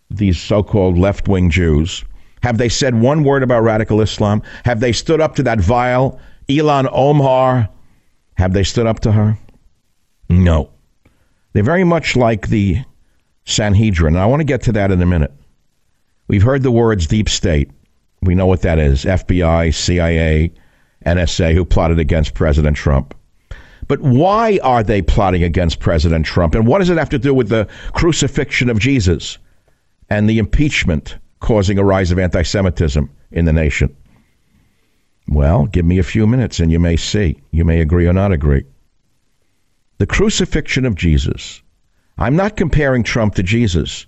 Speaker 1: these so called left wing Jews, have they said one word about radical Islam? Have they stood up to that vile Ilhan Omar? Have they stood up to her? No. They're very much like the Sanhedrin. And I want to get to that in a minute. We've heard the words deep state. We know what that is FBI, CIA, NSA, who plotted against President Trump. But why are they plotting against President Trump? And what does it have to do with the crucifixion of Jesus and the impeachment causing a rise of anti Semitism in the nation. Well, give me a few minutes and you may see. You may agree or not agree. The crucifixion of Jesus. I'm not comparing Trump to Jesus.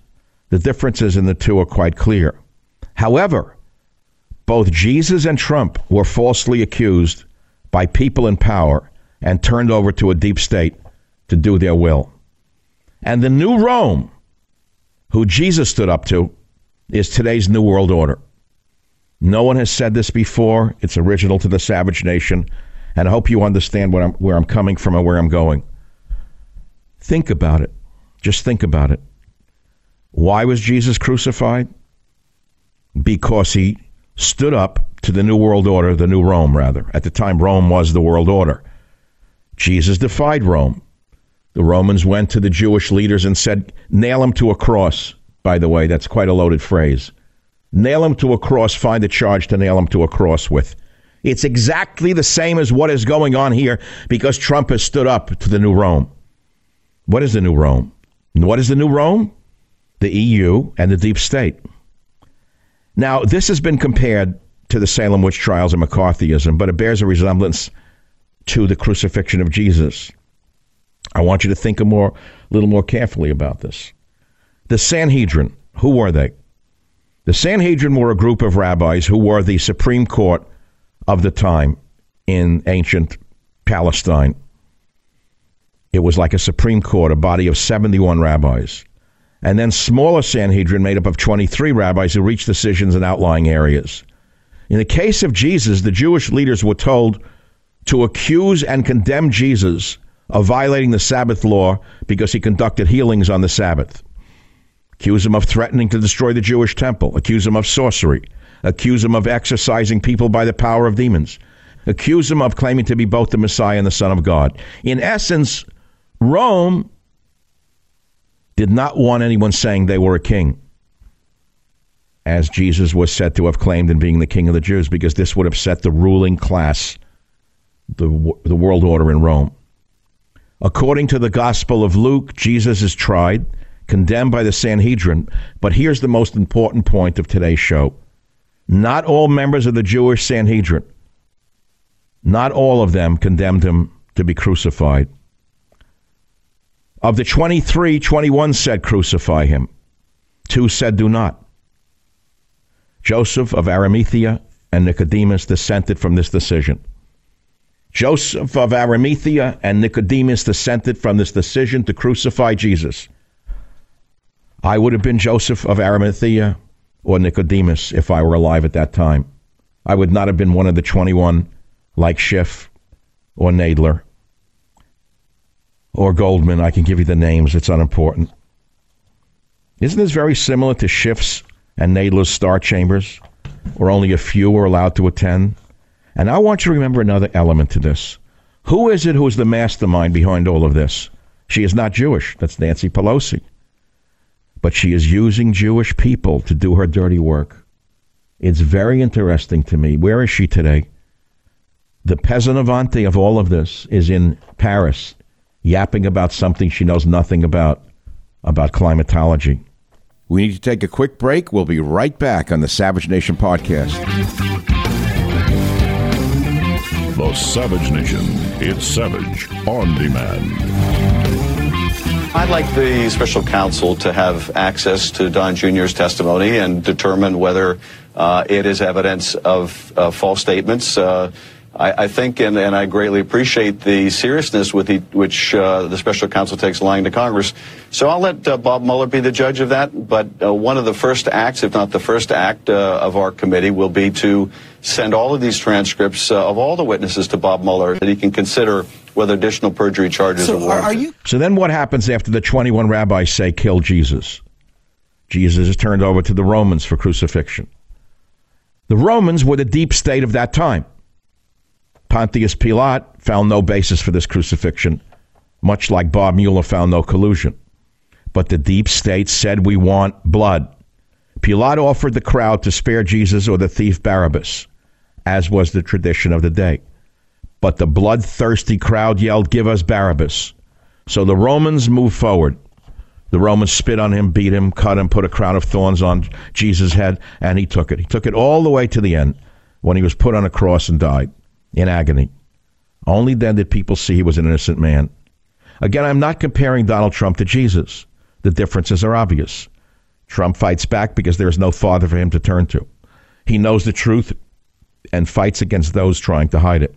Speaker 1: The differences in the two are quite clear. However, both Jesus and Trump were falsely accused by people in power and turned over to a deep state to do their will. And the new Rome, who Jesus stood up to, is today's New World Order. No one has said this before. It's original to the savage nation. And I hope you understand where I'm, where I'm coming from and where I'm going. Think about it. Just think about it. Why was Jesus crucified? Because he stood up to the New World Order, the New Rome, rather. At the time, Rome was the world order. Jesus defied Rome. The Romans went to the Jewish leaders and said, nail him to a cross. By the way, that's quite a loaded phrase. Nail him to a cross, find a charge to nail him to a cross with. It's exactly the same as what is going on here because Trump has stood up to the new Rome. What is the new Rome? What is the new Rome? The EU and the deep state. Now, this has been compared to the Salem witch trials and McCarthyism, but it bears a resemblance to the crucifixion of Jesus. I want you to think a more, little more carefully about this. The Sanhedrin, who were they? The Sanhedrin were a group of rabbis who were the Supreme Court of the time in ancient Palestine. It was like a Supreme Court, a body of 71 rabbis. And then smaller Sanhedrin made up of 23 rabbis who reached decisions in outlying areas. In the case of Jesus, the Jewish leaders were told to accuse and condemn Jesus of violating the Sabbath law because he conducted healings on the Sabbath. Accuse him of threatening to destroy the Jewish temple. Accuse him of sorcery. Accuse him of exorcising people by the power of demons. Accuse him of claiming to be both the Messiah and the Son of God. In essence, Rome did not want anyone saying they were a king, as Jesus was said to have claimed in being the king of the Jews, because this would upset the ruling class, the, the world order in Rome. According to the Gospel of Luke, Jesus is tried, condemned by the Sanhedrin. But here's the most important point of today's show not all members of the Jewish Sanhedrin, not all of them condemned him to be crucified. Of the 23, 21 said, Crucify him. Two said, Do not. Joseph of Arimathea and Nicodemus dissented from this decision. Joseph of Arimathea and Nicodemus dissented from this decision to crucify Jesus. I would have been Joseph of Arimathea or Nicodemus if I were alive at that time. I would not have been one of the 21 like Schiff or Nadler or Goldman. I can give you the names, it's unimportant. Isn't this very similar to Schiff's and Nadler's star chambers, where only a few were allowed to attend? And I want you to remember another element to this. Who is it who is the mastermind behind all of this? She is not Jewish. That's Nancy Pelosi. But she is using Jewish people to do her dirty work. It's very interesting to me. Where is she today? The peasant avante of all of this is in Paris, yapping about something she knows nothing about, about climatology. We need to take a quick break. We'll be right back on the Savage Nation podcast.
Speaker 3: The Savage Nation. It's Savage on demand.
Speaker 6: I'd like the special counsel to have access to Don Jr.'s testimony and determine whether uh, it is evidence of uh, false statements. Uh, I, I, think, and, and, I greatly appreciate the seriousness with the, which uh, the special counsel takes lying to Congress. So I'll let uh, Bob Mueller be the judge of that. But uh, one of the first acts, if not the first act of our committee, will be to send all of these transcripts of all the witnesses to Bob Mueller that he can consider whether additional perjury charges so are warranted. Are you-
Speaker 1: so then what happens after the 21 rabbis say, kill Jesus? Jesus is turned over to the Romans for crucifixion. The Romans were the deep state of that time. Pontius Pilate found no basis for this crucifixion, much like Bob Mueller found no collusion. But the deep state said we want blood. Pilate offered the crowd to spare Jesus or the thief Barabbas, as was the tradition of the day. But the bloodthirsty crowd yelled, Give us Barabbas. So the Romans moved forward. The Romans spit on him, beat him, cut him, put a crown of thorns on Jesus' head, and he took it. He took it all the way to the end when he was put on a cross and died in agony. Only then did people see he was an innocent man. Again, I'm not comparing Donald Trump to Jesus. The differences are obvious. Trump fights back because there is no father for him to turn to. He knows the truth and fights against those trying to hide it.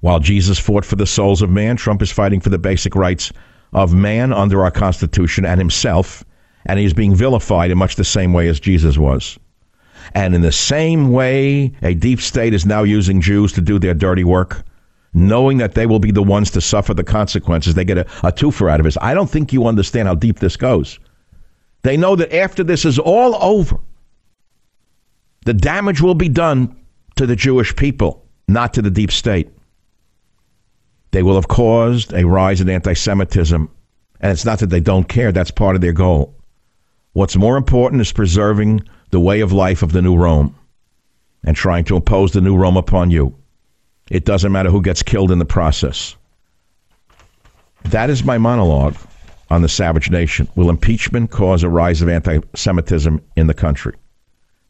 Speaker 1: While Jesus fought for the souls of man, Trump is fighting for the basic rights of man under our Constitution and himself, and he is being vilified in much the same way as Jesus was. And in the same way, a deep state is now using Jews to do their dirty work, knowing that they will be the ones to suffer the consequences. They get a, a twofer out of this. I don't think you understand how deep this goes. They know that after this is all over, the damage will be done to the Jewish people, not to the deep state. They will have caused a rise in anti Semitism. And it's not that they don't care, that's part of their goal. What's more important is preserving the way of life of the new Rome and trying to impose the new Rome upon you. It doesn't matter who gets killed in the process. That is my monologue on the savage nation. Will impeachment cause a rise of anti Semitism in the country?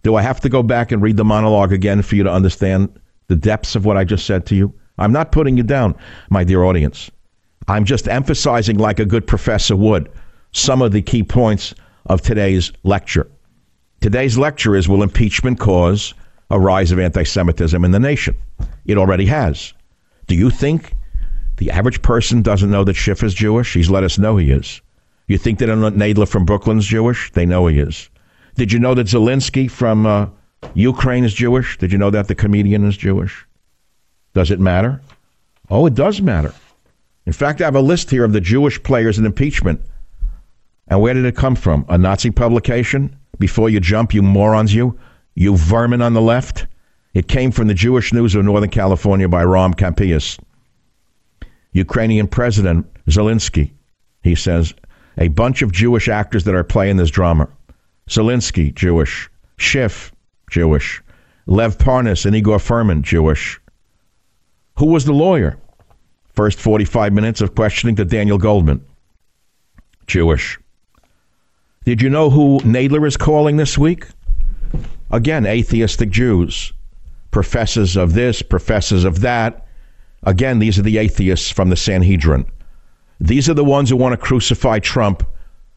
Speaker 1: Do I have to go back and read the monologue again for you to understand the depths of what I just said to you? I'm not putting you down, my dear audience. I'm just emphasizing, like a good professor would, some of the key points of today's lecture. Today's lecture is Will impeachment cause a rise of anti Semitism in the nation? It already has. Do you think the average person doesn't know that Schiff is Jewish? He's let us know he is. You think that Nadler from Brooklyn's Jewish? They know he is. Did you know that Zelensky from uh, Ukraine is Jewish? Did you know that the comedian is Jewish? Does it matter? Oh, it does matter. In fact, I have a list here of the Jewish players in impeachment. And where did it come from? A Nazi publication? Before you jump, you morons, you, you vermin on the left. It came from the Jewish News of Northern California by Ram Campias. Ukrainian President Zelensky, he says, a bunch of Jewish actors that are playing this drama. Zelensky, Jewish. Schiff, Jewish. Lev Parnas and Igor Fruman, Jewish. Who was the lawyer? First 45 minutes of questioning to Daniel Goldman. Jewish. Did you know who Nadler is calling this week? Again, atheistic Jews. Professors of this, professors of that. Again, these are the atheists from the Sanhedrin. These are the ones who want to crucify Trump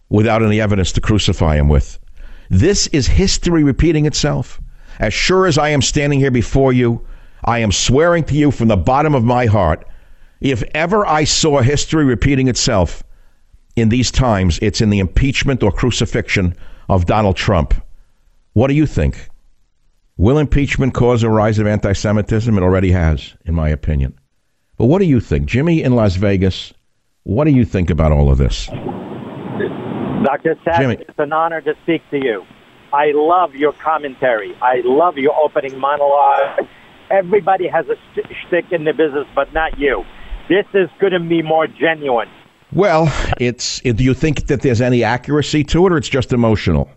Speaker 1: without any evidence to crucify him with. This is history repeating itself. As sure as I am standing here before you, I am swearing to you from the bottom of my heart if ever I saw history repeating itself in these times, it's in the impeachment or crucifixion of Donald Trump. What do you think? Will impeachment cause a rise of anti Semitism? It already has, in my opinion. But what do you think? Jimmy in Las Vegas, what do you think about all of this?
Speaker 7: Dr. Savage, it's an honor to speak to you. I love your commentary. I love your opening monologue. Everybody has a shtick in the business, but not you. This is going to be more genuine.
Speaker 1: Well, it's. Do you think that there's any accuracy to it, or it's just emotional?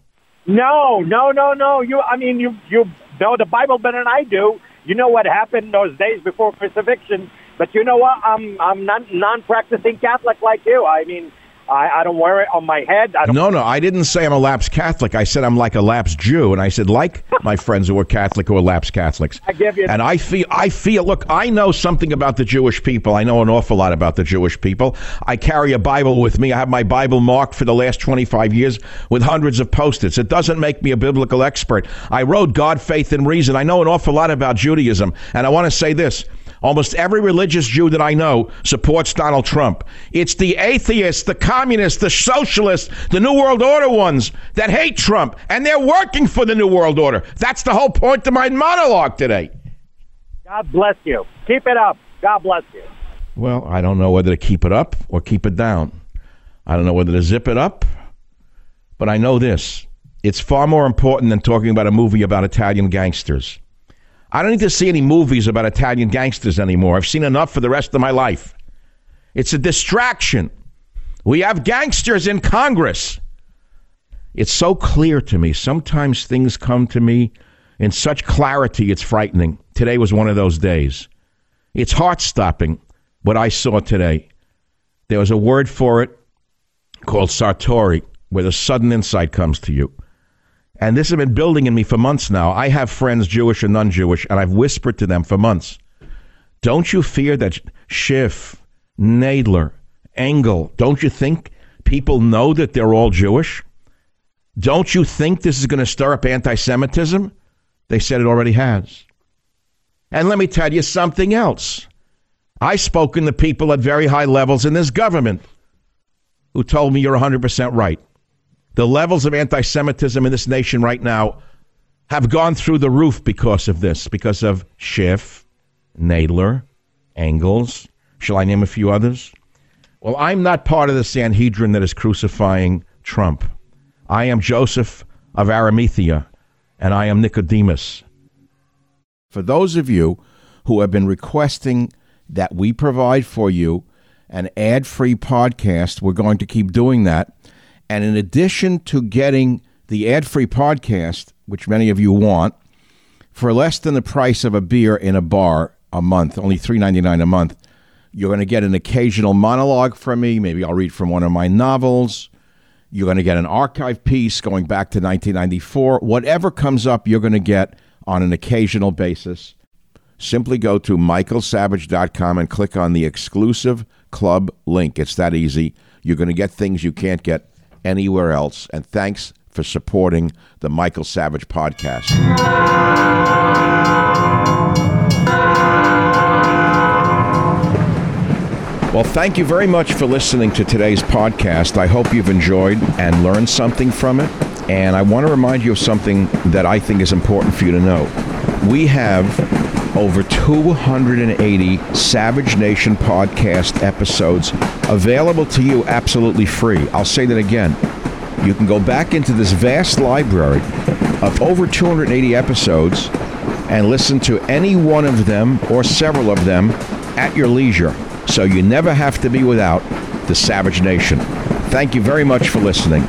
Speaker 7: No, no, no, no. You, I mean, you you know the Bible better than I do. You know what happened those days before crucifixion. But you know what? I'm I'm not non-practicing Catholic like you. I mean, I, I don't wear it on my head.
Speaker 1: no, no, I didn't say I'm a lapsed Catholic. I said I'm like a lapsed Jew, and I said like my friends who are Catholic who are lapsed Catholics.
Speaker 7: I give you.
Speaker 1: And I feel, I feel. Look, I know something about the Jewish people. I know an awful lot about the Jewish people. I carry a Bible with me. I have my Bible marked for the last 25 years with hundreds of post-its. It doesn't make me a biblical expert. I wrote God, Faith, and Reason. I know an awful lot about Judaism, and I want to say this. Almost every religious Jew that I know supports Donald Trump. It's the atheists, the communists, the socialists, the New World Order ones that hate Trump, and they're working for the New World Order. That's the whole point of my monologue today.
Speaker 7: God bless you. Keep it up. God bless you.
Speaker 1: Well, I don't know whether to keep it up or keep it down. I don't know whether to zip it up, but I know this. It's far more important than talking about a movie about Italian gangsters. I don't need to see any movies about Italian gangsters anymore. I've seen enough for the rest of my life. It's a distraction. We have gangsters in Congress. It's so clear to me. Sometimes things come to me in such clarity, it's frightening. Today was one of those days. It's heart stopping what I saw today. There was a word for it. called satori, where the sudden insight comes to you. And this has been building in me for months now. I have friends, Jewish and non Jewish, and I've whispered to them for months don't you fear that Schiff, Nadler, Engel, don't you think people know that they're all Jewish? Don't you think this is going to stir up anti Semitism? They said it already has. And let me tell you something else. I've spoken to people at very high levels in this government who told me you're 100% right. The levels of anti Semitism in this nation right now have gone through the roof because of this, because of Schiff, Nadler, Engels. Shall I name a few others? Well, I'm not part of the Sanhedrin that is crucifying Trump. I am Joseph of Arimathea, and I am Nicodemus. For those of you who have been requesting that we provide for you an ad free podcast, we're going to keep doing that. And in addition to getting the ad free podcast, which many of you want, for less than the price of a beer in a bar a month, only $3.99 a month, you're going to get an occasional monologue from me. Maybe I'll read from one of my novels. You're going to get an archive piece going back to 1994. Whatever comes up, you're going to get on an occasional basis. Simply go to michaelsavage.com and click on the exclusive club link. It's that easy. You're going to get things you can't get anywhere else. And thanks for supporting the Michael Savage podcast. Well, thank you very much for listening to today's podcast. I hope you've enjoyed and learned something from it. And I want to remind you of something that I think is important for you to know. We have over 280 Savage Nation podcast episodes available to you absolutely free. I'll say that again. You can go back into this vast library of over 280 episodes and listen to any one of them or several of them at your leisure so you never have to be without the Savage Nation. Thank you very much for listening.